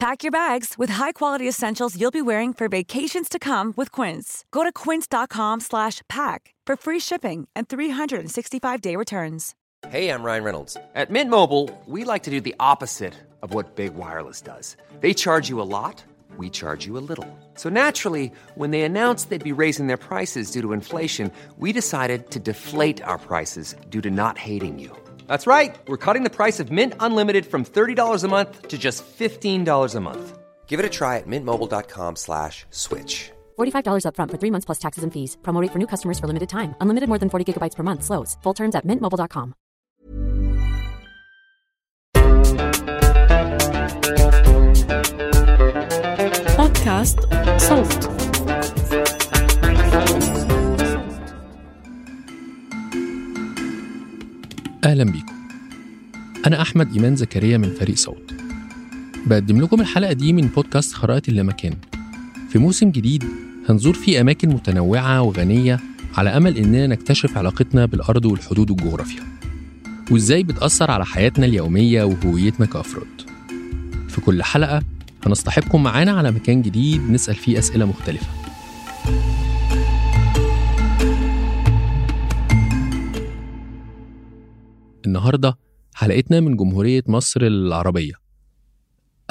Pack your bags with high-quality essentials you'll be wearing for vacations to come with Quince. Go to quince.com/pack for free shipping and 365-day returns. Hey, I'm Ryan Reynolds. At Mint Mobile, we like to do the opposite of what Big Wireless does. They charge you a lot, we charge you a little. So naturally, when they announced they'd be raising their prices due to inflation, we decided to deflate our prices due to not hating you. That's right. We're cutting the price of Mint Unlimited from $30 a month to just $15 a month. Give it a try at mintmobile.com slash switch. $45 up front for three months plus taxes and fees. Promo rate for new customers for limited time. Unlimited more than 40 gigabytes per month. Slows. Full terms at mintmobile.com. Podcast solved. أهلا بيكم. أنا أحمد إيمان زكريا من فريق صوت. بقدم لكم الحلقة دي من بودكاست خرائط اللامكان. في موسم جديد هنزور فيه أماكن متنوعة وغنية على أمل إننا نكتشف علاقتنا بالأرض والحدود والجغرافيا. وإزاي بتأثر على حياتنا اليومية وهويتنا كأفراد. في كل حلقة هنصطحبكم معانا على مكان جديد نسأل فيه أسئلة مختلفة. النهاردة حلقتنا من جمهورية مصر العربية.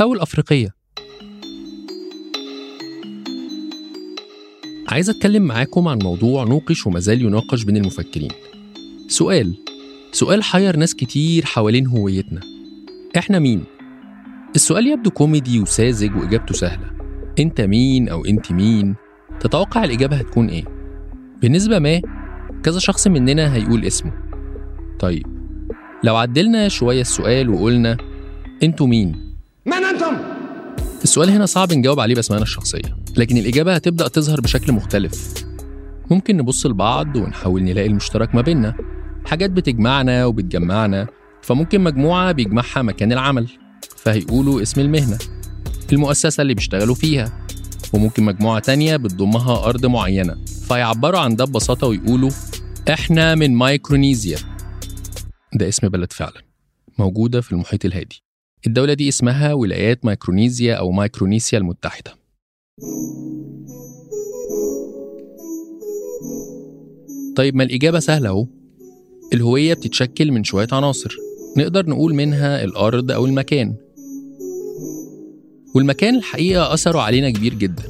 أو الأفريقية. عايز أتكلم معاكم عن موضوع نوقش ومازال يناقش بين المفكرين. سؤال. سؤال حير ناس كتير حوالين هويتنا. إحنا مين؟ السؤال يبدو كوميدي وساذج وإجابته سهلة. أنت مين أو أنت مين؟ تتوقع الإجابة هتكون إيه؟ بنسبة ما كذا شخص مننا هيقول اسمه. طيب. لو عدلنا شوية السؤال وقلنا أنتوا مين؟ من أنتم؟ السؤال هنا صعب نجاوب عليه بأسمائنا الشخصية لكن الإجابة هتبدأ تظهر بشكل مختلف ممكن نبص لبعض ونحاول نلاقي المشترك ما بيننا حاجات بتجمعنا وبتجمعنا فممكن مجموعة بيجمعها مكان العمل فهيقولوا اسم المهنة المؤسسة اللي بيشتغلوا فيها وممكن مجموعة تانية بتضمها أرض معينة فيعبروا عن ده ببساطة ويقولوا إحنا من مايكرونيزيا ده اسم بلد فعلا موجودة في المحيط الهادي. الدولة دي اسمها ولايات مايكرونيزيا أو مايكرونيسيا المتحدة. طيب ما الإجابة سهلة أهو. الهوية بتتشكل من شوية عناصر نقدر نقول منها الأرض أو المكان. والمكان الحقيقة أثره علينا كبير جدا.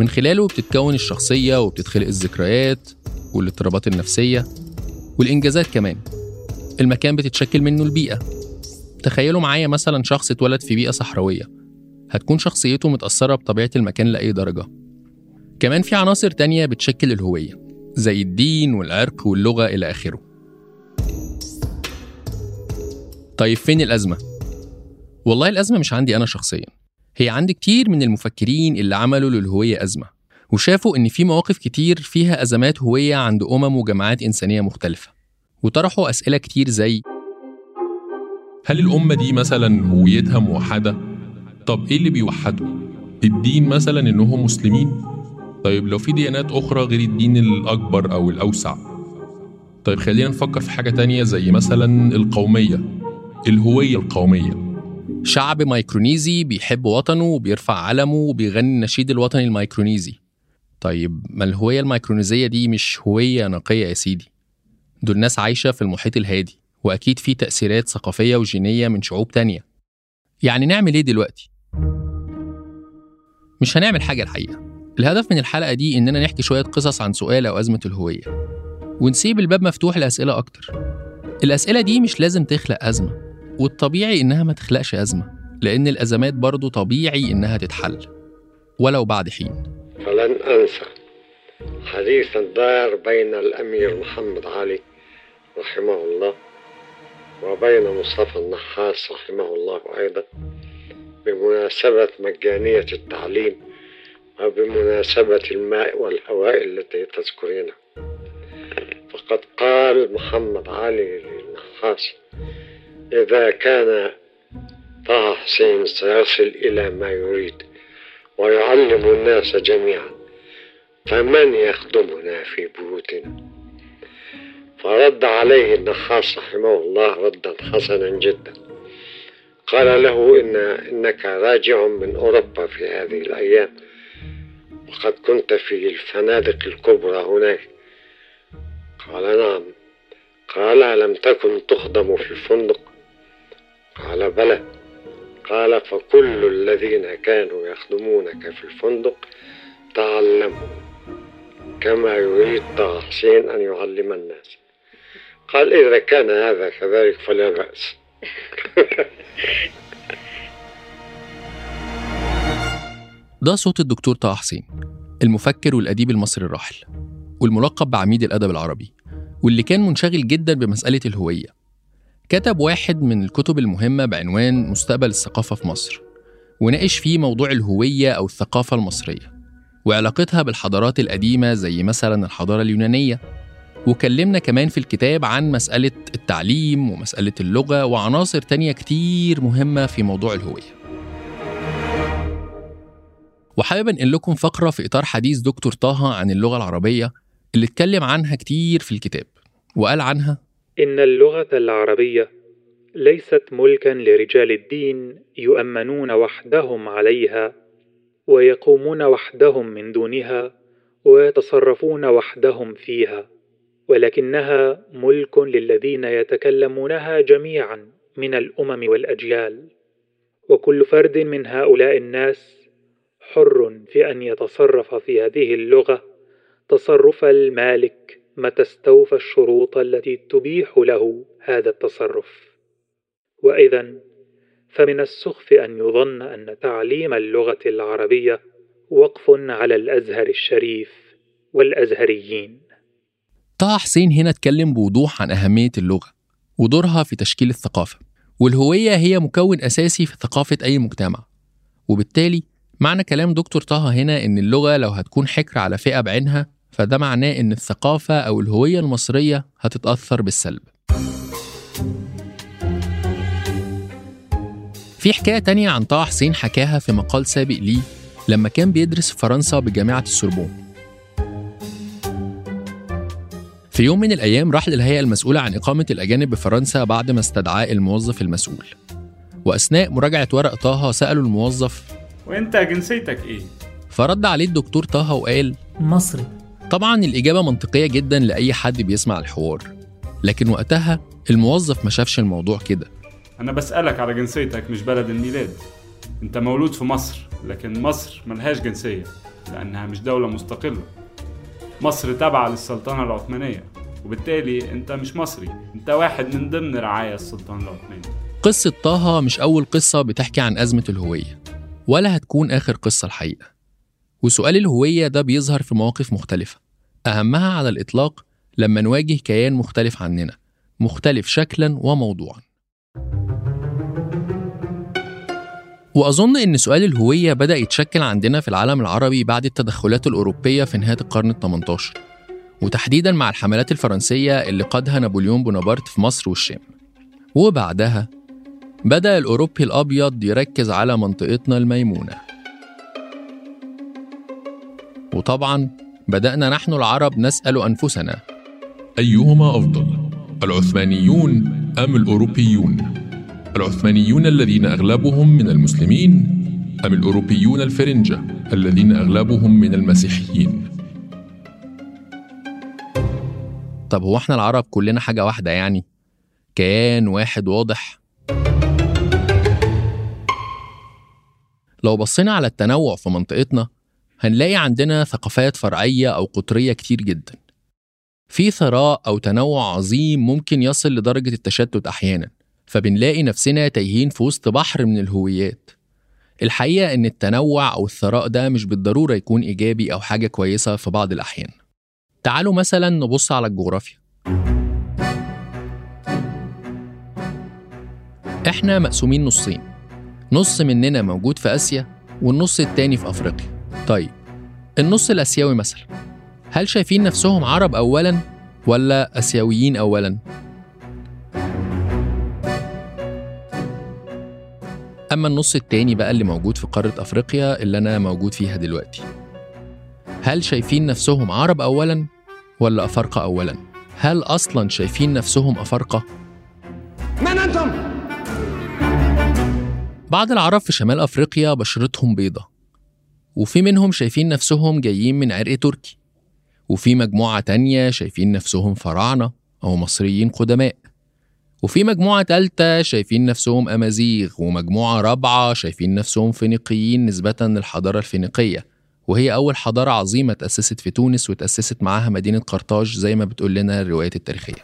من خلاله بتتكون الشخصية وبتتخلق الذكريات والإضطرابات النفسية والإنجازات كمان. المكان بتتشكل منه البيئة. تخيلوا معايا مثلا شخص اتولد في بيئة صحراوية. هتكون شخصيته متأثرة بطبيعة المكان لأي درجة. كمان في عناصر تانية بتشكل الهوية زي الدين والعرق واللغة إلى آخره. طيب فين الأزمة؟ والله الأزمة مش عندي أنا شخصيا. هي عند كتير من المفكرين اللي عملوا للهوية أزمة وشافوا إن في مواقف كتير فيها أزمات هوية عند أمم وجماعات إنسانية مختلفة. وطرحوا أسئلة كتير زي هل الأمة دي مثلا هويتها موحدة؟ طب إيه اللي بيوحده؟ الدين مثلا إنهم مسلمين؟ طيب لو في ديانات أخرى غير الدين الأكبر أو الأوسع طيب خلينا نفكر في حاجة تانية زي مثلا القومية الهوية القومية شعب مايكرونيزي بيحب وطنه وبيرفع علمه وبيغني النشيد الوطني المايكرونيزي طيب ما الهوية المايكرونيزية دي مش هوية نقية يا سيدي دول ناس عايشة في المحيط الهادي وأكيد في تأثيرات ثقافية وجينية من شعوب تانية. يعني نعمل إيه دلوقتي؟ مش هنعمل حاجة الحقيقة. الهدف من الحلقة دي إننا نحكي شوية قصص عن سؤال أو أزمة الهوية ونسيب الباب مفتوح لأسئلة أكتر. الأسئلة دي مش لازم تخلق أزمة والطبيعي إنها ما تخلقش أزمة لأن الأزمات برضو طبيعي إنها تتحل. ولو بعد حين. فلن أنسى حديثا دار بين الأمير محمد علي. رحمه الله وبين مصطفى النحاس رحمه الله أيضا بمناسبة مجانية التعليم وبمناسبة الماء والهواء التي تذكرينها وقد قال محمد علي للنحاس إذا كان طه حسين سيصل إلى ما يريد ويعلم الناس جميعا فمن يخدمنا في بيوتنا؟ فرد عليه النحاس رحمه الله ردا حسنا جدا. قال له إن إنك راجع من أوروبا في هذه الأيام. وقد كنت في الفنادق الكبرى هناك. قال نعم. قال لم تكن تخدم في الفندق. قال بلى. قال فكل الذين كانوا يخدمونك في الفندق تعلموا كما يريد طه حسين أن يعلم الناس. قال إذا كان هذا كذلك فلا بأس. ده صوت الدكتور طه حسين المفكر والأديب المصري الراحل والملقب بعميد الأدب العربي واللي كان منشغل جدا بمسألة الهوية. كتب واحد من الكتب المهمة بعنوان مستقبل الثقافة في مصر وناقش فيه موضوع الهوية أو الثقافة المصرية وعلاقتها بالحضارات القديمة زي مثلا الحضارة اليونانية. وكلمنا كمان في الكتاب عن مسألة التعليم ومسألة اللغة وعناصر تانية كتير مهمة في موضوع الهوية. وحابب أنقل لكم فقرة في إطار حديث دكتور طه عن اللغة العربية اللي اتكلم عنها كتير في الكتاب وقال عنها إن اللغة العربية ليست ملكا لرجال الدين يؤمنون وحدهم عليها ويقومون وحدهم من دونها ويتصرفون وحدهم فيها. ولكنها ملك للذين يتكلمونها جميعا من الأمم والأجيال. وكل فرد من هؤلاء الناس حر في أن يتصرف في هذه اللغة. تصرف المالك متى استوفى الشروط التي تبيح له هذا التصرف. واذا فمن السخف أن يظن أن تعليم اللغة العربية وقف على الأزهر الشريف والأزهريين. طه حسين هنا اتكلم بوضوح عن أهمية اللغة ودورها في تشكيل الثقافة والهوية هي مكون أساسي في ثقافة أي مجتمع وبالتالي معنى كلام دكتور طه هنا إن اللغة لو هتكون حكر على فئة بعينها فده معناه إن الثقافة أو الهوية المصرية هتتأثر بالسلب. في حكاية تانية عن طه حسين حكاها في مقال سابق ليه لما كان بيدرس في فرنسا بجامعة السوربون. في يوم من الأيام راح للهيئة المسؤولة عن إقامة الأجانب بفرنسا بعد ما استدعاه الموظف المسؤول. وأثناء مراجعة ورق طه سألوا الموظف وأنت جنسيتك إيه؟ فرد عليه الدكتور طه وقال مصري. طبعا الإجابة منطقية جدا لأي حد بيسمع الحوار. لكن وقتها الموظف ما شافش الموضوع كده. أنا بسألك على جنسيتك مش بلد الميلاد. أنت مولود في مصر لكن مصر ملهاش جنسية لأنها مش دولة مستقلة. مصر تابعة للسلطنة العثمانية. وبالتالي انت مش مصري. انت واحد من ضمن رعايا السلطنة العثمانية قصة طه مش أول قصة بتحكي عن أزمة الهوية ولا هتكون آخر قصة الحقيقة. وسؤال الهوية ده بيظهر في مواقف مختلفة. أهمها على الإطلاق لما نواجه كيان مختلف عننا مختلف شكلا وموضوعا. وأظن إن سؤال الهوية بدأ يتشكل عندنا في العالم العربي بعد التدخلات الأوروبية في نهاية القرن ال 18 وتحديدا مع الحملات الفرنسية اللي قادها نابليون بونابرت في مصر والشام وبعدها بدأ الأوروبي الأبيض يركز على منطقتنا الميمونة وطبعا بدأنا نحن العرب نسأل أنفسنا أيهما أفضل؟ العثمانيون أم الأوروبيون؟ العثمانيون الذين أغلبهم من المسلمين أم الأوروبيون الفرنجة الذين أغلبهم من المسيحيين؟ طب هو إحنا العرب كلنا حاجة واحدة يعني؟ كيان واحد واضح؟ لو بصينا على التنوع في منطقتنا هنلاقي عندنا ثقافات فرعية أو قطرية كتير جدا في ثراء أو تنوع عظيم ممكن يصل لدرجة التشتت أحيانا فبنلاقي نفسنا تايهين في وسط بحر من الهويات الحقيقة إن التنوع أو الثراء ده مش بالضرورة يكون إيجابي أو حاجة كويسة في بعض الأحيان تعالوا مثلا نبص على الجغرافيا. إحنا مقسومين نصين. نص مننا موجود في آسيا والنص التاني في أفريقيا. طيب النص الآسيوي مثلا. هل شايفين نفسهم عرب أولا ولا آسيويين أولا؟ أما النص التاني بقى اللي موجود في قارة أفريقيا اللي أنا موجود فيها دلوقتي. هل شايفين نفسهم عرب أولا ولا أفارقة أولا؟ هل أصلا شايفين نفسهم أفارقة؟ من أنتم؟ بعض العرب في شمال أفريقيا بشرتهم بيضة وفي منهم شايفين نفسهم جايين من عرق تركي وفي مجموعة تانية شايفين نفسهم فراعنة أو مصريين قدماء وفي مجموعة تالتة شايفين نفسهم أمازيغ ومجموعة رابعة شايفين نفسهم فينيقيين نسبة للحضارة الفينيقية وهي أول حضارة عظيمة تأسست في تونس وتأسست معاها مدينة قرطاج زي ما بتقول لنا الروايات التاريخية.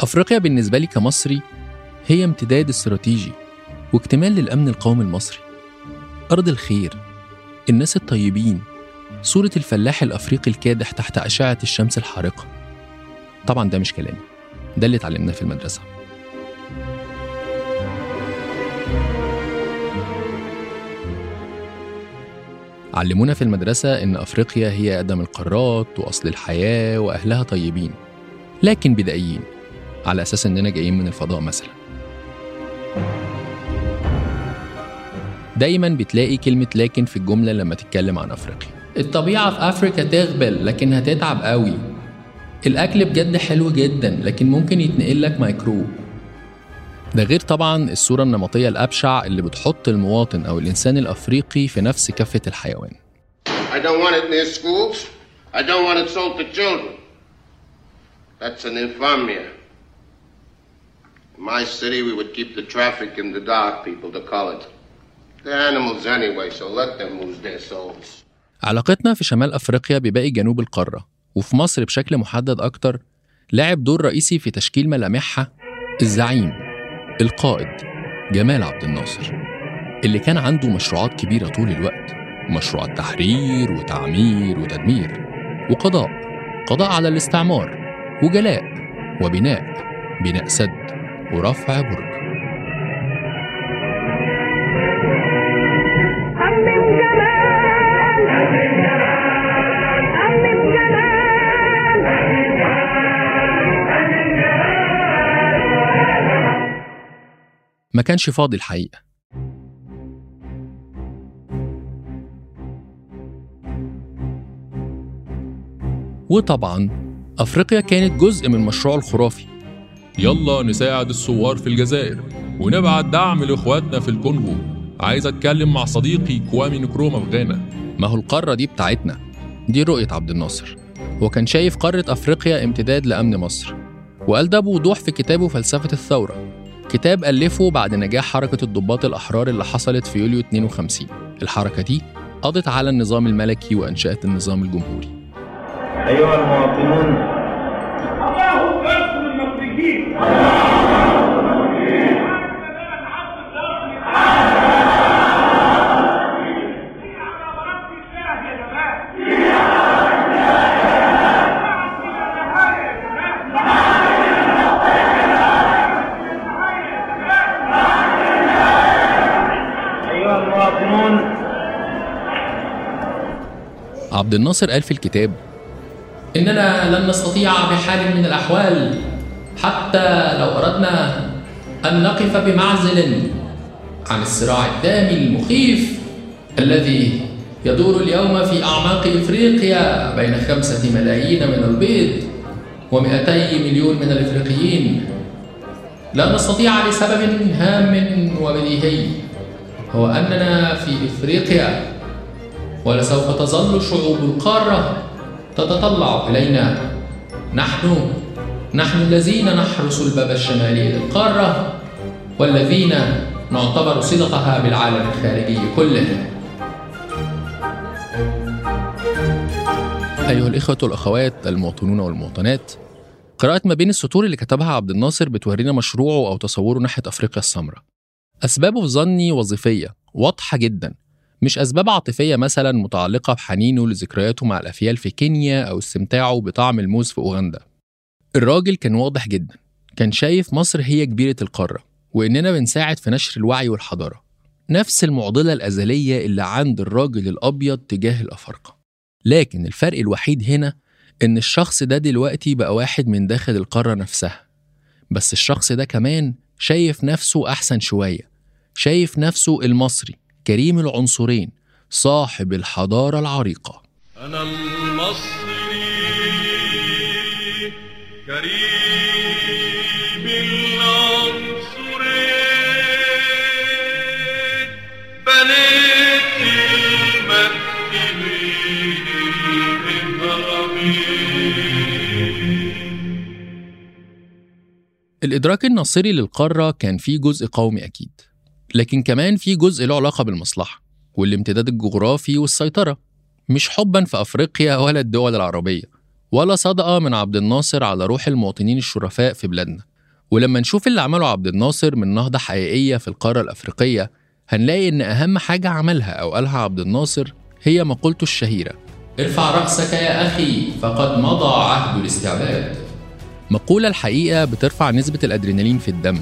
أفريقيا بالنسبة لي كمصري هي امتداد استراتيجي واكتمال للأمن القومي المصري. أرض الخير الناس الطيبين صورة الفلاح الأفريقي الكادح تحت أشعة الشمس الحارقة. طبعا ده مش كلامي ده اللي اتعلمناه في المدرسة. علمونا في المدرسة إن أفريقيا هي أقدم القارات وأصل الحياة وأهلها طيبين لكن بدائيين على أساس إننا جايين من الفضاء مثلا. دايما بتلاقي كلمة لكن في الجملة لما تتكلم عن أفريقيا الطبيعة في أفريقيا تغبل لكن هتتعب قوي الأكل بجد حلو جدا لكن ممكن يتنقل لك ميكروب ده غير طبعا الصورة النمطية الأبشع اللي بتحط المواطن أو الإنسان الأفريقي في نفس كفة الحيوان I don't want it near schools. I don't want it sold to children. That's an infamia. In my city, we would keep the traffic in the dark, people to call it. They're animals anyway, so let them lose their souls. علاقتنا في شمال أفريقيا بباقي جنوب القارة وفي مصر بشكل محدد أكتر لعب دور رئيسي في تشكيل ملامحها الزعيم القائد جمال عبد الناصر اللي كان عنده مشروعات كبيرة طول الوقت مشروعات تحرير وتعمير وتدمير وقضاء قضاء على الاستعمار وجلاء وبناء بناء سد ورفع برج ما كانش فاضي الحقيقة. وطبعا أفريقيا كانت جزء من مشروعه الخرافي. يلا نساعد الثوار في الجزائر ونبعت دعم لإخواتنا في الكونغو. عايز أتكلم مع صديقي كوامي نكروما في غانا. ما هو القارة دي بتاعتنا. دي رؤية عبد الناصر. هو كان شايف قارة أفريقيا امتداد لأمن مصر. وقال ده بوضوح في كتابه فلسفة الثورة. كتاب ألفه بعد نجاح حركة الضباط الأحرار اللي حصلت في يوليو 52 الحركة دي قضت على النظام الملكي وأنشأت النظام الجمهوري. أيها المواطنون أيها عبد الناصر قال في الكتاب إننا لن نستطيع بحال من الأحوال حتى لو أردنا أن نقف بمعزل عن الصراع الدامي المخيف الذي يدور اليوم في أعماق إفريقيا بين خمسة ملايين من البيض ومئتي مليون من الإفريقيين. لا نستطيع لسبب هام وبديهي هو أننا في إفريقيا ولسوف تظل شعوب القارة تتطلع إلينا. نحن نحن الذين نحرس الباب الشمالي للقارة والذين نعتبر صلتها بالعالم الخارجي كله. أيها الإخوة والأخوات المواطنون والمواطنات قراءة ما بين السطور اللي كتبها عبد الناصر بتورينا مشروعه أو تصوره ناحية أفريقيا السمراء. أسبابه في ظني وظيفية واضحة جدا. مش أسباب عاطفية مثلا متعلقة بحنينه لذكرياته مع الأفيال في كينيا أو استمتاعه بطعم الموز في أوغندا. الراجل كان واضح جدا كان شايف مصر هي كبيرة القارة وإننا بنساعد في نشر الوعي والحضارة. نفس المعضلة الأزلية اللي عند الراجل الأبيض تجاه الأفارقة. لكن الفرق الوحيد هنا إن الشخص ده دلوقتي بقى واحد من داخل القارة نفسها. بس الشخص ده كمان شايف نفسه أحسن شوية شايف نفسه المصري. كريم العنصرين صاحب الحضارة العريقة. أنا المصري كريم العنصرين بنيت الإدراك الناصري للقارة كان فيه جزء قومي أكيد. لكن كمان فيه جزء له علاقة بالمصلحة والامتداد الجغرافي والسيطرة. مش حبا في أفريقيا ولا الدول العربية ولا صدقة من عبد الناصر على روح المواطنين الشرفاء في بلادنا. ولما نشوف اللي عمله عبد الناصر من نهضة حقيقية في القارة الأفريقية هنلاقي إن أهم حاجة عملها أو قالها عبد الناصر هي مقولته الشهيرة. ارفع رأسك يا أخي فقد مضى عهد الاستعباد مقولة الحقيقة بترفع نسبة الأدرينالين في الدم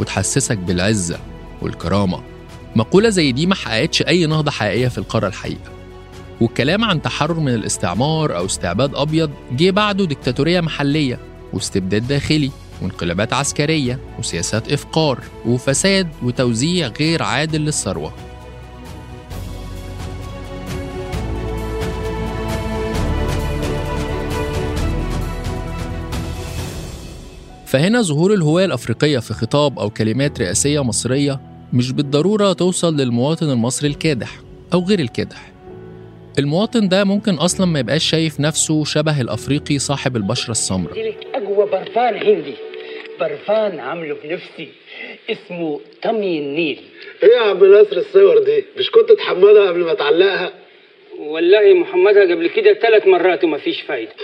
وتحسسك بالعزة. والكرامة. مقولة زي دي ما حققتش أي نهضة حقيقية في القارة الحقيقة. والكلام عن تحرر من الاستعمار أو استعباد أبيض جه بعده ديكتاتورية محلية واستبداد داخلي وانقلابات عسكرية وسياسات إفقار وفساد وتوزيع غير عادل للثروة. فهنا ظهور الهوية الأفريقية في خطاب أو كلمات رئاسية مصرية مش بالضرورة توصل للمواطن المصري الكادح أو غير الكادح. المواطن ده ممكن أصلا ما يبقاش شايف نفسه شبه الأفريقي صاحب البشرة السمراء. لك أقوى برفان هندي. برفان عامله بنفسي. اسمه طمي النيل. إيه يا عم ناصر الصور دي؟ مش كنت تحمضها قبل ما تعلقها؟ والله محمدها قبل كده ثلاث مرات وما فيش فايدة.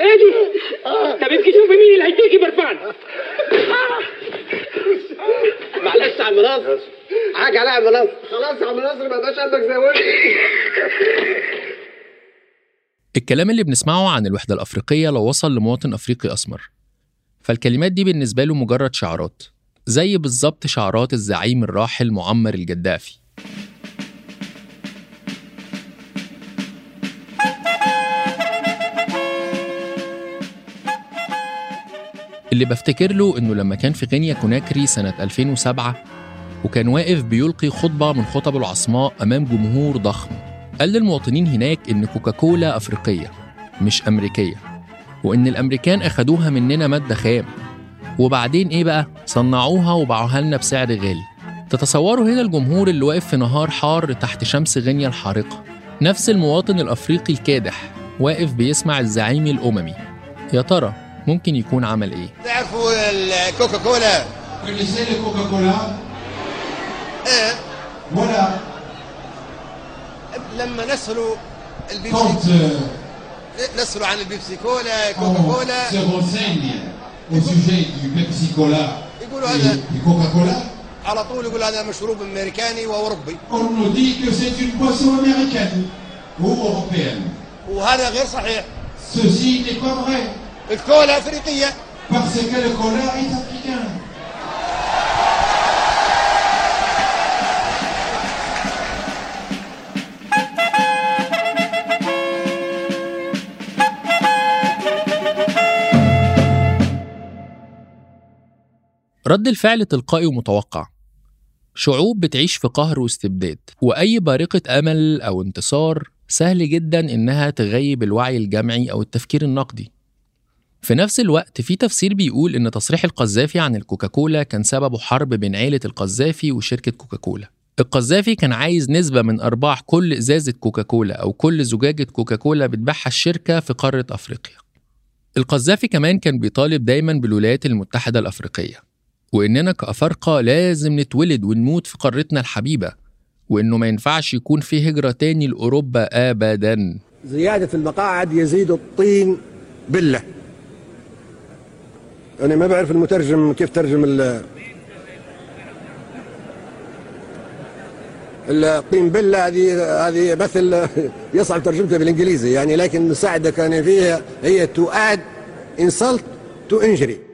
إيه دي طب امشي شوفي مين اللي هيديكي برفان. معلش يا عم ناصر. حاجة على يا عم ناصر. خلاص يا عم ناصر ما بقاش قلبك زي الكلام اللي بنسمعه عن الوحدة الأفريقية لو وصل لمواطن أفريقي أسمر. فالكلمات دي بالنسبة له مجرد شعارات زي بالظبط شعارات الزعيم الراحل معمر الجدافي. اللي بفتكر له إنه لما كان في غينيا كوناكري سنة 2007 وكان واقف بيلقي خطبة من خطبه العصماء أمام جمهور ضخم. قال للمواطنين هناك إن كوكاكولا أفريقية مش أمريكية وإن الأمريكان أخدوها مننا مادة خام. وبعدين إيه بقى؟ صنعوها وباعوها لنا بسعر غالي. تتصوروا هنا الجمهور اللي واقف في نهار حار تحت شمس غينيا الحارقة. نفس المواطن الأفريقي الكادح واقف بيسمع الزعيم الأممي. يا ترى ممكن يكون عمل إيه؟ تعرفوا الكوكا كولا؟ اللي زي الكوكا كولا؟ إيه. ولا لما نسلوا البيبسي. كنت نسلوا عن البيبسي كولا كوكا كولا يقولوا هذا كوكا كولا على طول يقول هذا مشروب أمريكاني وأوروبي. اونو دي كو سي اون بواسون امريكاني هو اوروبيان وهذا غير صحيح. سوسي دي كو الكولا افريقيه parce que le cola est africain. رد الفعل تلقائي ومتوقع. شعوب بتعيش في قهر واستبداد وأي بارقة أمل أو انتصار سهل جدا إنها تغيب الوعي الجمعي أو التفكير النقدي. في نفس الوقت في تفسير بيقول إن تصريح القذافي عن الكوكاكولا كان سببه حرب بين عيلة القذافي وشركة كوكاكولا. القذافي كان عايز نسبة من أرباح كل إزازة كوكاكولا أو كل زجاجة كوكاكولا بتبيعها الشركة في قارة أفريقيا. القذافي كمان كان بيطالب دايما بالولايات المتحدة الأفريقية. وإننا كأفارقة لازم نتولد ونموت في قارتنا الحبيبة. وإنه ما ينفعش يكون في هجرة تاني لأوروبا أبدا. زيادة المقاعد يزيد الطين بلة أنا ما بعرف المترجم كيف ترجم ال القنبله هذه هذه مثل يصعب ترجمتها بالإنجليزي يعني لكن المساعده كان فيها هي تو اد انسلت تو انجري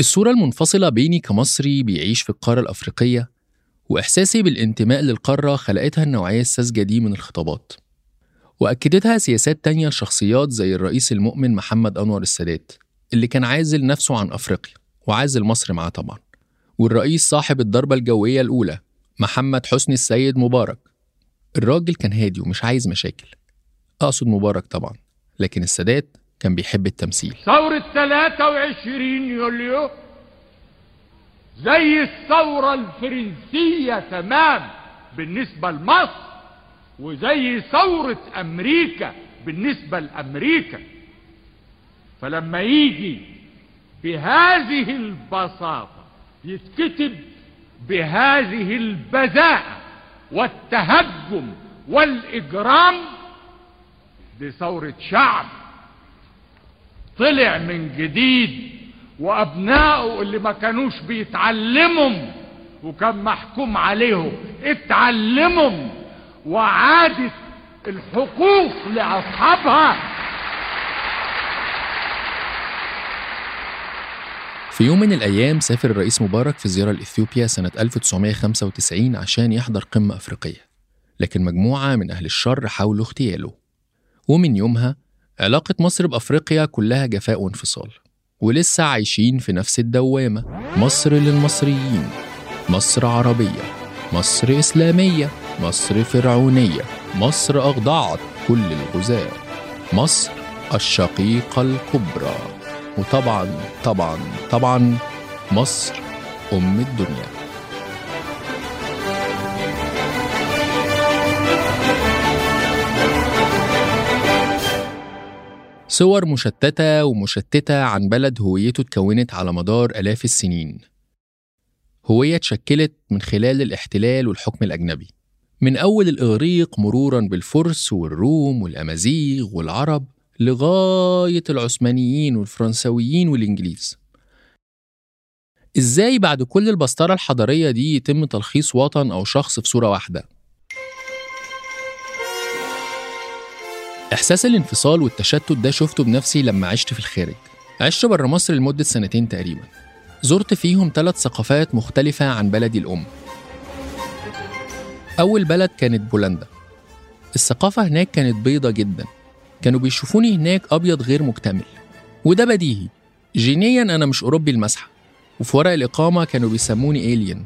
الصورة المنفصلة بيني كمصري بيعيش في القارة الأفريقية وإحساسي بالانتماء للقارة خلقتها النوعية الساذجة دي من الخطابات. وأكدتها سياسات تانية لشخصيات زي الرئيس المؤمن محمد أنور السادات. اللي كان عازل نفسه عن أفريقيا وعازل مصر معاه طبعا. والرئيس صاحب الضربة الجوية الأولى محمد حسني السيد مبارك. الراجل كان هادي ومش عايز مشاكل. أقصد مبارك طبعا لكن السادات كان بيحب التمثيل. ثورة 23 يوليو زي الثورة الفرنسية تمام بالنسبة لمصر وزي ثورة أمريكا بالنسبة لأمريكا. فلما يجي بهذه البساطة يتكتب بهذه البذاءة والتهجم والإجرام دي ثورة شعب. طلع من جديد وأبنائه اللي ما كانوش بيتعلموا وكان محكوم عليهم. اتعلموا وعادت الحقوق لأصحابها. في يوم من الأيام سافر الرئيس مبارك في زيارة لإثيوبيا سنة 1995 عشان يحضر قمة أفريقية لكن مجموعة من أهل الشر حاولوا اغتياله. ومن يومها علاقة مصر بأفريقيا كلها جفاء وانفصال ولسه عايشين في نفس الدوامة. مصر للمصريين مصر عربية مصر إسلامية مصر فرعونية مصر أخضعت كل الغزاة مصر الشقيقة الكبرى. وطبعا طبعا طبعا مصر أم الدنيا. صور مشتتة ومشتتة عن بلد هويته اتكونت على مدار آلاف السنين. هوية اتشكلت من خلال الاحتلال والحكم الأجنبي. من أول الإغريق مرورا بالفرس والروم والأمازيغ والعرب لغاية العثمانيين والفرنسويين والإنجليز. إزاي بعد كل البسطرة الحضارية دي يتم تلخيص وطن أو شخص في صورة واحدة؟ إحساس الانفصال والتشتت ده شفته بنفسي لما عشت في الخارج. عشت بره مصر لمدة سنتين تقريبا. زرت فيهم ثلاث ثقافات مختلفة عن بلدي الأم. أول بلد كانت بولندا. الثقافة هناك كانت بيضة جدا. كانوا بيشوفوني هناك أبيض غير مكتمل. وده بديهي. جينيا أنا مش أوروبي المسحة. وفي ورق الإقامة كانوا بيسموني إيليان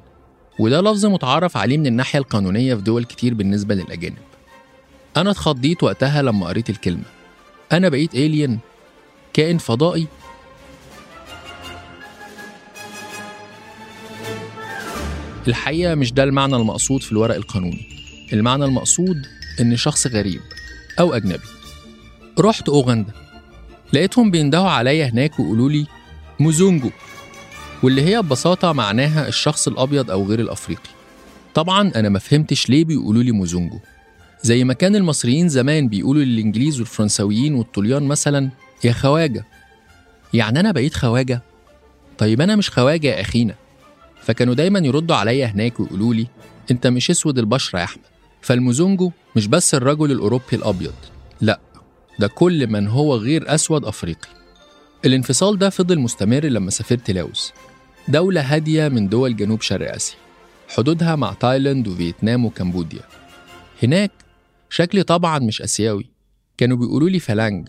وده لفظ متعارف عليه من الناحية القانونية في دول كتير بالنسبة للأجانب. أنا اتخضيت وقتها لما قريت الكلمة. أنا بقيت إيليان كائن فضائي. الحقيقة مش ده المعنى المقصود في الورق القانوني. المعنى المقصود إن شخص غريب أو أجنبي. رحت أوغندا. لقيتهم بيندهوا عليا هناك ويقولوا لي موزونجو واللي هي ببساطة معناها الشخص الأبيض أو غير الأفريقي. طبعا أنا ما فهمتش ليه بيقولوا لي موزونجو. زي ما كان المصريين زمان بيقولوا للإنجليز والفرنساويين والطليان مثلا يا خواجة. يعني أنا بقيت خواجة؟ طيب أنا مش خواجة يا أخينا. فكانوا دايما يردوا عليا هناك ويقولوا لي أنت مش أسود البشرة يا أحمد. فالموزونجو مش بس الرجل الأوروبي الأبيض لأ ده كل من هو غير أسود أفريقي. الانفصال ده فضل مستمر لما سافرت لاوس دولة هادية من دول جنوب شرق آسيا حدودها مع تايلاند وفيتنام وكمبوديا. هناك شكلي طبعا مش آسيوي كانوا بيقولوا لي فلانج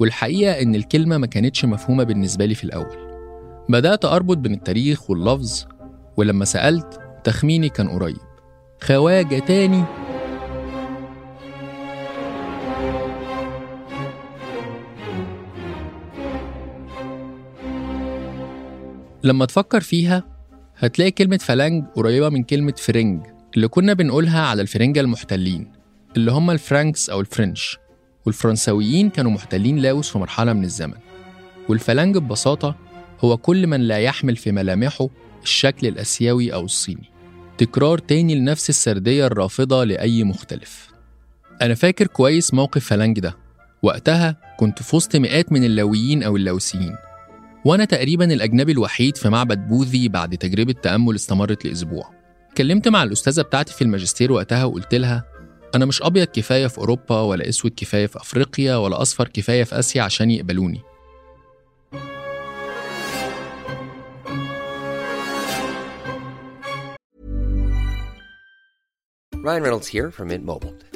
والحقيقة إن الكلمة ما كانتش مفهومة بالنسبة لي في الأول. بدأت أربط بين التاريخ واللفظ ولما سألت تخميني كان قريب. خواجة تاني لما تفكر فيها هتلاقي كلمة فلانج قريبة من كلمة فرنج اللي كنا بنقولها على الفرنجة المحتلين اللي هم ال Franks أو ال French. والفرنساويين كانوا محتلين لاوس في مرحلة من الزمن. والفلانج ببساطة هو كل من لا يحمل في ملامحه الشكل الآسيوي أو الصيني. تكرار تاني لنفس السردية الرافضة لأي مختلف. أنا فاكر كويس موقف فلانج ده. وقتها كنت في وسط مئات من اللاويين أو اللاوسيين وأنا تقريبا الأجنبي الوحيد في معبد بوذي بعد تجربة تأمل استمرت لأسبوع اتكلمت مع الأستاذة بتاعتي في الماجستير وقتها وقلت لها أنا مش أبيض كفاية في أوروبا ولا أسود كفاية في أفريقيا ولا أصفر كفاية في آسيا عشان يقبلوني Ryan Reynolds here from Mint Mobile.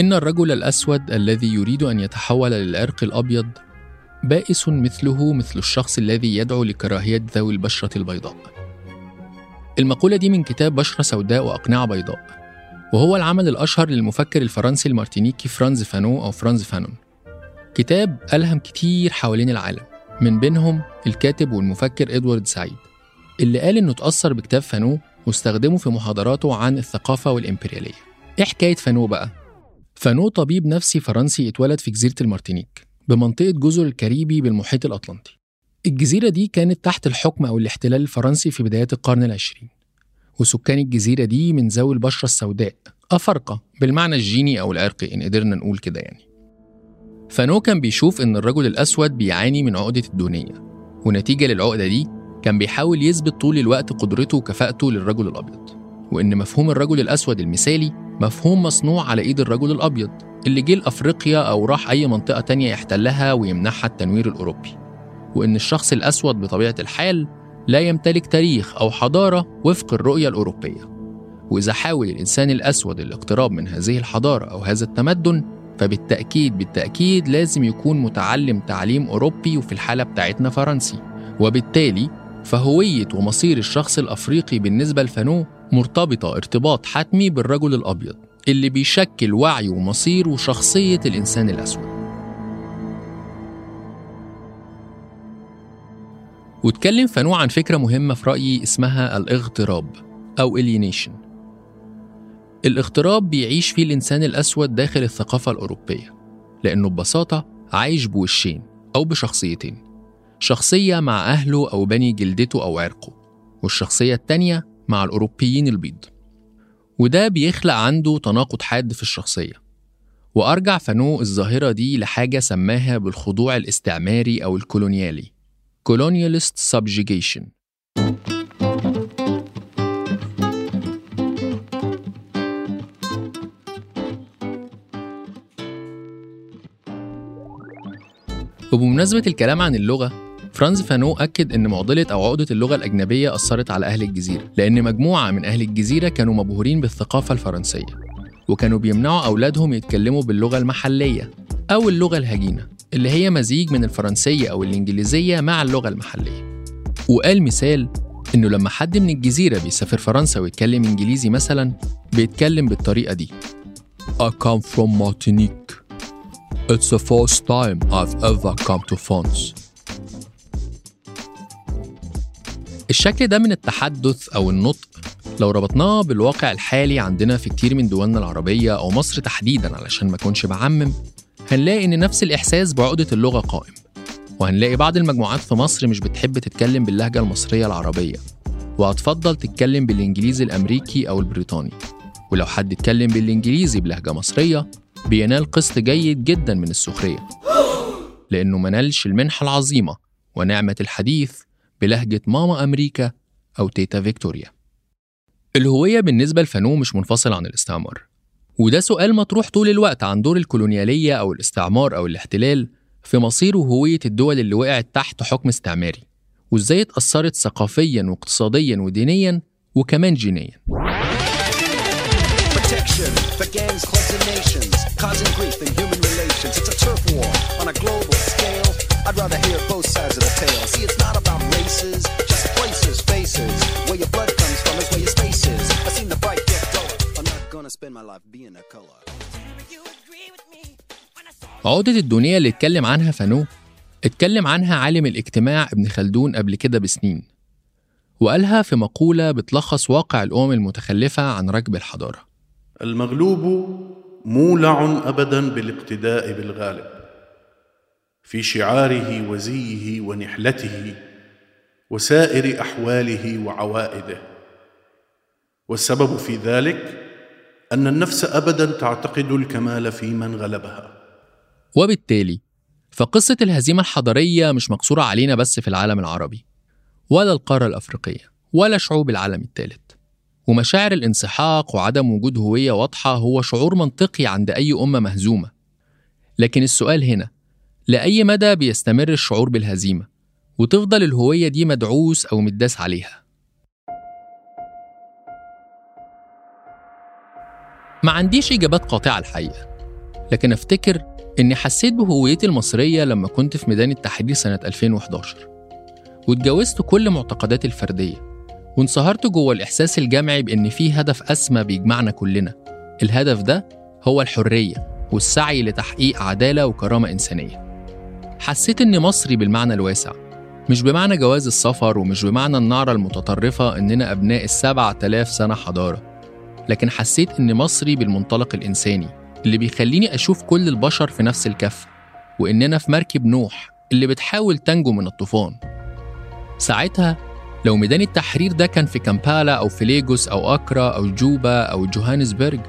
إن الرجل الأسود الذي يريد أن يتحول للعرق الأبيض بائس مثله مثل الشخص الذي يدعو لكراهية ذوي البشرة البيضاء. المقولة دي من كتاب بشرة سوداء وأقنعة بيضاء، وهو العمل الأشهر للمفكر الفرنسي المارتينيكي فرانز فانو أو فرانز فانون. كتاب ألهم كتير حوالين العالم، من بينهم الكاتب والمفكر إدوارد سعيد، اللي قال إنه اتأثر بكتاب فانو واستخدمه في محاضراته عن الثقافة والإمبريالية. إيه حكاية فانو بقى؟ فانو طبيب نفسي فرنسي اتولد في جزيرة المارتينيك بمنطقة جزر الكاريبي بالمحيط الأطلنطي. الجزيرة دي كانت تحت الحكم أو الاحتلال الفرنسي في بدايات القرن العشرين. وسكان الجزيرة دي من ذوي البشرة السوداء أفارقة بالمعنى الجيني أو العرقي إن قدرنا نقول كده يعني. فانو كان بيشوف إن الرجل الأسود بيعاني من عقدة الدونية ونتيجة للعقدة دي كان بيحاول يثبت طول الوقت قدرته وكفاءته للرجل الأبيض. وإن مفهوم الرجل الأسود المثالي مفهوم مصنوع على إيد الرجل الأبيض اللي جه لأفريقيا أو راح أي منطقة تانية يحتلها ويمنحها التنوير الأوروبي. وإن الشخص الأسود بطبيعة الحال لا يمتلك تاريخ أو حضارة وفق الرؤية الأوروبية. وإذا حاول الإنسان الأسود الاقتراب من هذه الحضارة أو هذا التمدن فبالتأكيد بالتأكيد لازم يكون متعلم تعليم أوروبي وفي الحالة بتاعتنا فرنسي. وبالتالي فهوية ومصير الشخص الأفريقي بالنسبة لفانو مرتبطة ارتباط حتمي بالرجل الأبيض اللي بيشكل وعي ومصير وشخصية الإنسان الأسود. واتكلم فانو عن فكرة مهمة في رأيي اسمها الاغتراب أو alienation. الاغتراب بيعيش فيه الإنسان الأسود داخل الثقافة الأوروبية لأنه ببساطة عايش بوشين أو بشخصيتين شخصية مع أهله أو بني جلدته أو عرقه والشخصية التانية مع الأوروبيين البيض. وده بيخلق عنده تناقض حاد في الشخصية. وأرجع فانو الظاهرة دي لحاجة سماها بالخضوع الاستعماري أو الكولونيالي colonialist subjugation. وبمناسبة الكلام عن اللغة فرانز فانو أكد إن معضلة أو عقدة اللغة الأجنبية أثرت على أهل الجزيرة لأن مجموعة من أهل الجزيرة كانوا مبهورين بالثقافة الفرنسية وكانوا بيمنعوا أولادهم يتكلموا باللغة المحلية أو اللغة الهجينة اللي هي مزيج من الفرنسية أو الإنجليزية مع اللغة المحلية وقال مثال إنه لما حد من الجزيرة بيسافر فرنسا ويتكلم إنجليزي مثلا بيتكلم بالطريقة دي I come from Martinique. It's the first time I've ever come to France. الشكل ده من التحدث أو النطق. لو ربطناه بالواقع الحالي عندنا في كتير من دولنا العربية أو مصر تحديدا علشان ما أكونش بعمم هنلاقي إن نفس الإحساس بعقدة اللغة قائم. وهنلاقي بعض المجموعات في مصر مش بتحب تتكلم باللهجة المصرية العربية. وهتفضل تتكلم بالإنجليزي الأمريكي أو البريطاني. ولو حد اتكلم بالإنجليزي بلهجة مصرية بينال قسط جيد جدا من السخرية. لأنه منالش المنحة العظيمة ونعمة الحديث بلهجة ماما أمريكا أو تيتا فيكتوريا. الهوية بالنسبة لفانو مش منفصلة عن الاستعمار. وده سؤال مطروح طول الوقت عن دور الكولونيالية أو الاستعمار أو الاحتلال في مصير وهوية الدول اللي وقعت تحت حكم استعماري وإزاي اتأثرت ثقافيا واقتصاديا ودينيا وكمان جينيا. I'd rather hear both sides of the tale. See, it's not about races, just places, faces. Where your blood comes from is where your space is. I've seen the bright get duller. I'm not gonna spend my life being a color. عقدة الدنيا اللي اتكلم عنها فانو اتكلم عنها عالم الاجتماع ابن خلدون قبل كده بسنين وقالها في مقولة بتلخص واقع الأمم المتخلفة عن ركب الحضارة المغلوب مولع ابدا بالاقتداء بالغالب في شعاره وزيه ونحلته وسائر أحواله وعوائده. والسبب في ذلك أن النفس ابدا تعتقد الكمال في من غلبها. وبالتالي فقصة الهزيمة الحضارية مش مقصورة علينا بس في العالم العربي ولا القارة الأفريقية ولا شعوب العالم الثالث. ومشاعر الانسحاق وعدم وجود هوية واضحة هو شعور منطقي عند أي أمة مهزومة. لكن السؤال هنا لأي مدى بيستمر الشعور بالهزيمة وتفضل الهوية دي مدعوس أو متداس عليها. ما عنديش إجابات قاطعة الحقيقة لكن أفتكر إني حسيت بهويتي المصرية لما كنت في ميدان التحرير سنة 2011 واتجاوزت كل معتقداتي الفردية وانصهرت جوه الإحساس الجمعي بإن في هدف أسمى بيجمعنا كلنا. الهدف ده هو الحرية والسعي لتحقيق عدالة وكرامة إنسانية. حسيت إني مصري بالمعنى الواسع مش بمعنى جواز السفر ومش بمعنى النعرة المتطرفة إننا أبناء السبع تلاف سنة حضارة لكن حسيت إني مصري بالمنطلق الإنساني اللي بيخليني أشوف كل البشر في نفس الكفة وإننا في مركب نوح اللي بتحاول تنجو من الطوفان. ساعتها لو ميدان التحرير ده كان في كامبالا أو في ليجوس أو أكرا أو جوبا أو جوهانسبرج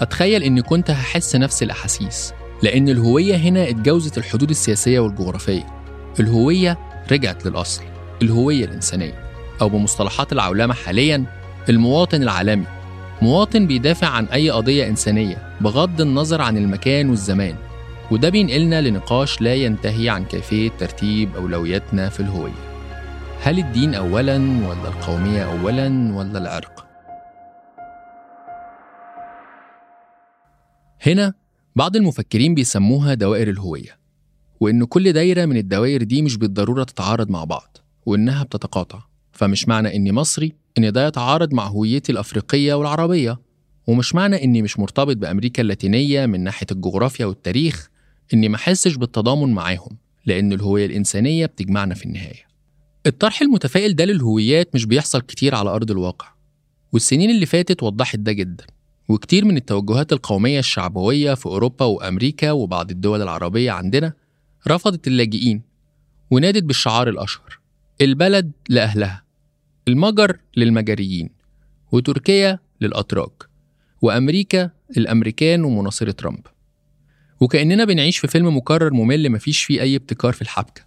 أتخيل إني كنت هحس نفس الأحاسيس. لأن الهوية هنا اتجاوزت الحدود السياسية والجغرافية. الهوية رجعت للأصل الهوية الإنسانية. أو بمصطلحات العولمة حاليا المواطن العالمي. مواطن بيدافع عن أي قضية إنسانية بغض النظر عن المكان والزمان. وده بينقلنا لنقاش لا ينتهي عن كيفية ترتيب أولوياتنا في الهوية. هل الدين أولا ولا القومية أولا ولا العرق؟ هنا بعض المفكرين بيسموها دوائر الهوية وإن كل دايرة من الدوائر دي مش بالضرورة تتعارض مع بعض وإنها بتتقاطع. فمش معنى إني مصري إن ده يتعارض مع هويتي الأفريقية والعربية. ومش معنى إني مش مرتبط بأمريكا اللاتينية من ناحية الجغرافيا والتاريخ إني ما أحسش بالتضامن معاهم لأن الهوية الإنسانية بتجمعنا في النهاية. الطرح المتفائل ده للهويات مش بيحصل كتير على أرض الواقع والسنين اللي فاتت وضحت ده جدا. وكتير من التوجهات القومية الشعبوية في أوروبا وأمريكا وبعض الدول العربية عندنا رفضت اللاجئين ونادت بالشعار الأشهر البلد لأهلها المجر للمجريين وتركيا للأتراك وأمريكا للأمريكان ومناصرة ترامب. وكأننا بنعيش في فيلم مكرر ممل مفيش فيه أي ابتكار في الحبكة.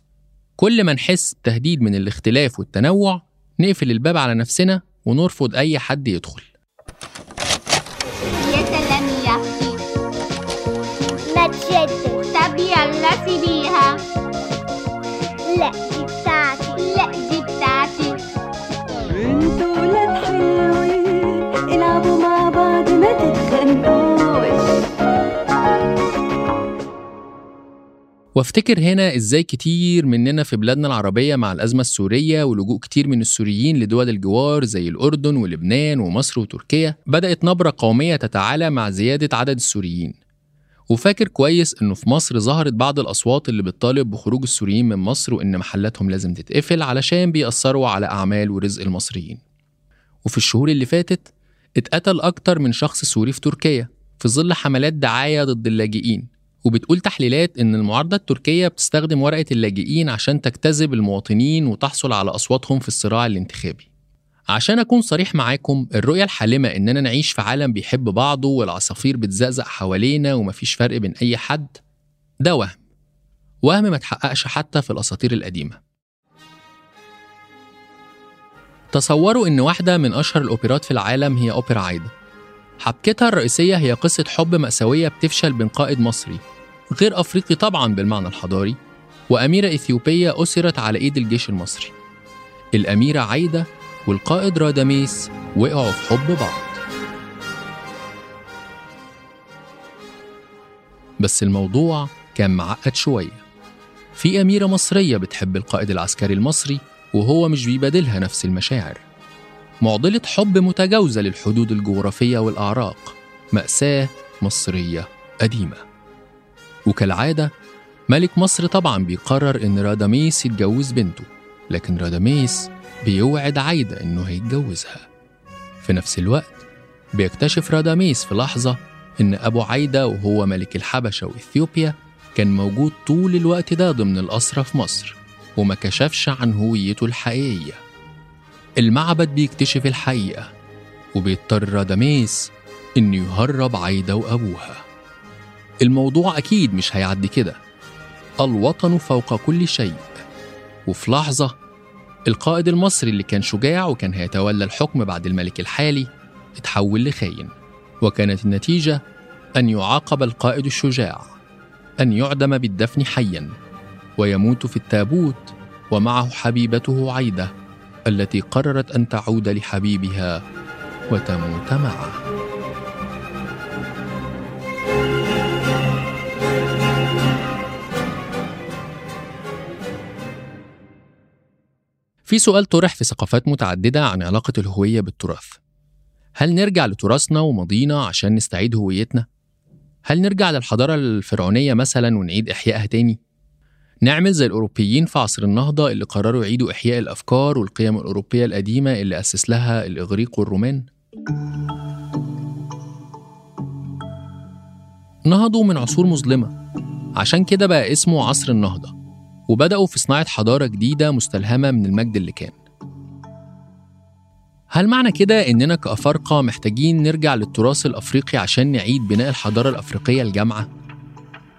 كل ما نحس تهديد من الاختلاف والتنوع نقفل الباب على نفسنا ونرفض أي حد يدخل. لا دي بتاعتي لا دي بتاعتي أنتوا ولاد حلوين العبوا مع بعض ما تتخانقوش وافتكر هنا إزاي كتير مننا في بلادنا العربية مع الأزمة السورية ولجوء كتير من السوريين لدول الجوار زي الأردن ولبنان ومصر وتركيا بدأت نبرة قومية تتعالى مع زيادة عدد السوريين. وفاكر كويس إنه في مصر ظهرت بعض الأصوات اللي بتطالب بخروج السوريين من مصر وإن محلاتهم لازم تتقفل علشان بيأثروا على أعمال ورزق المصريين وفي الشهور اللي فاتت اتقتل أكتر من شخص سوري في تركيا في ظل حملات دعاية ضد اللاجئين وبتقول تحليلات إن المعارضة التركية بتستخدم ورقة اللاجئين عشان تجتذب المواطنين وتحصل على أصواتهم في الصراع الانتخابي. عشان أكون صريح معاكم الرؤية الحالمة إننا نعيش في عالم بيحب بعضه والعصافير بتزقزق حوالينا ومفيش فرق بين أي حد ده وهم. وهم ما تحققش حتى في الأساطير القديمة. تصوروا إن واحدة من أشهر الأوبرات في العالم هي أوبرا عايدة. حبكتها الرئيسية هي قصة حب مأساوية بتفشل بين قائد مصري غير أفريقي طبعا بالمعنى الحضاري وأميرة إثيوبية أسرت على إيد الجيش المصري الأميرة عايدة والقائد راداميس وقعوا في حب بعض. بس الموضوع كان معقد شوية. في أميرة مصرية بتحب القائد العسكري المصري وهو مش بيبادلها نفس المشاعر. معضلة حب متجاوزة للحدود الجغرافية والأعراق. مأساة مصرية قديمة. وكالعادة ملك مصر طبعا بيقرر إن راداميس يتجوز بنته. لكن راداميس بيوعد عايدة إنه هيتجوزها. في نفس الوقت بيكتشف راداميس في لحظة إن أبو عايدة وهو ملك الحبشة وإثيوبيا كان موجود طول الوقت ده ضمن الأسرة في مصر وما كشفش عن هويته الحقيقية. المعبد بيكتشف الحقيقة وبيضطر راداميس إنه يهرب عايدة وأبوها. الموضوع أكيد مش هيعدي كده. الوطن فوق كل شيء. وفي لحظة القائد المصري اللي كان شجاع وكان هيتولى الحكم بعد الملك الحالي اتحول لخاين وكانت النتيجة أن يعاقب القائد الشجاع أن يعدم بالدفن حيا ويموت في التابوت ومعه حبيبته عايدة التي قررت أن تعود لحبيبها وتموت معه. في سؤال طرح في ثقافات متعددة عن علاقة الهوية بالتراث هل نرجع لتراثنا وماضينا عشان نستعيد هويتنا؟ هل نرجع للحضارة الفرعونية مثلا ونعيد إحيائها تاني؟ نعمل زي الأوروبيين في عصر النهضة اللي قرروا يعيدوا إحياء الأفكار والقيم الأوروبية القديمة اللي أسس لها الإغريق والرومان؟ نهضوا من عصور مظلمة عشان كده بقى اسمه عصر النهضة وبدأوا في صناعة حضارة جديدة مستلهمة من المجد اللي كان هل معنى كده إننا كأفارقة محتاجين نرجع للتراث الأفريقي عشان نعيد بناء الحضارة الأفريقية الجامعة؟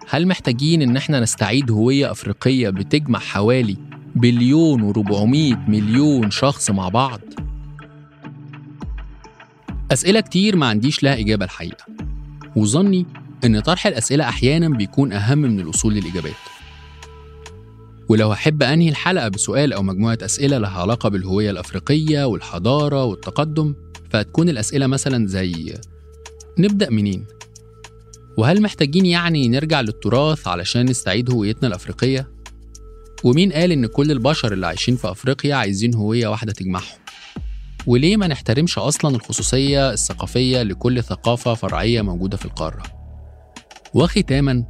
هل محتاجين إن إحنا نستعيد هوية أفريقية بتجمع حوالي بليون وربعمية مليون شخص مع بعض؟ أسئلة كتير ما عنديش لها إجابة الحقيقة وظني إن طرح الأسئلة أحيانا بيكون أهم من الوصول للإجابات ولو أحب أنهي الحلقة بسؤال أو مجموعة أسئلة لها علاقة بالهوية الأفريقية والحضارة والتقدم فهتكون الأسئلة مثلا زي نبدأ منين؟ وهل محتاجين يعني نرجع للتراث علشان نستعيد هويتنا الأفريقية؟ ومين قال إن كل البشر اللي عايشين في أفريقيا عايزين هوية واحدة تجمعهم؟ وليه ما نحترمش أصلا الخصوصية الثقافية لكل ثقافة فرعية موجودة في القارة؟ وختاما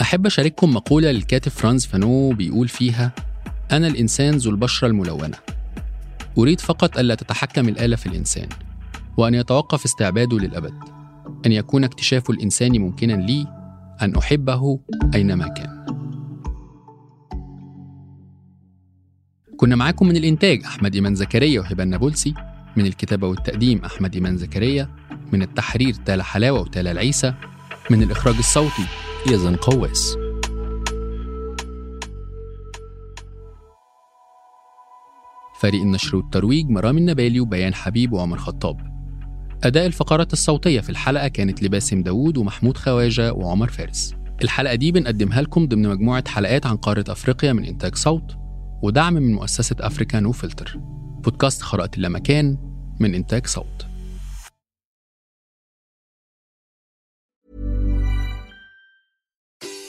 أحب أشارككم مقولة للكاتب فرانز فانو بيقول فيها أنا الإنسان ذو البشرة الملونة. أريد فقط ألا تتحكم الآلة في الإنسان وأن يتوقف استعباده للأبد أن يكون اكتشاف الإنسان ممكنا لي أن أحبه أينما كان. كنا معاكم من الإنتاج أحمد إيمان زكريا وهبة النابلسي من الكتابة والتقديم أحمد إيمان زكريا من التحرير تالا حلاوة وتالا العيسى من الإخراج الصوتي يزن قواس فريق النشر والترويج مرام النبالي وبيان حبيب وعمر خطاب. أداء الفقرات الصوتية في الحلقة كانت لباسم داوود ومحمود خواجة وعمر فارس. الحلقة دي بنقدمها لكم ضمن مجموعة حلقات عن قارة أفريقيا من إنتاج صوت ودعم من مؤسسة أفريكا نو فلتر. بودكاست خرائط اللامكان من إنتاج صوت.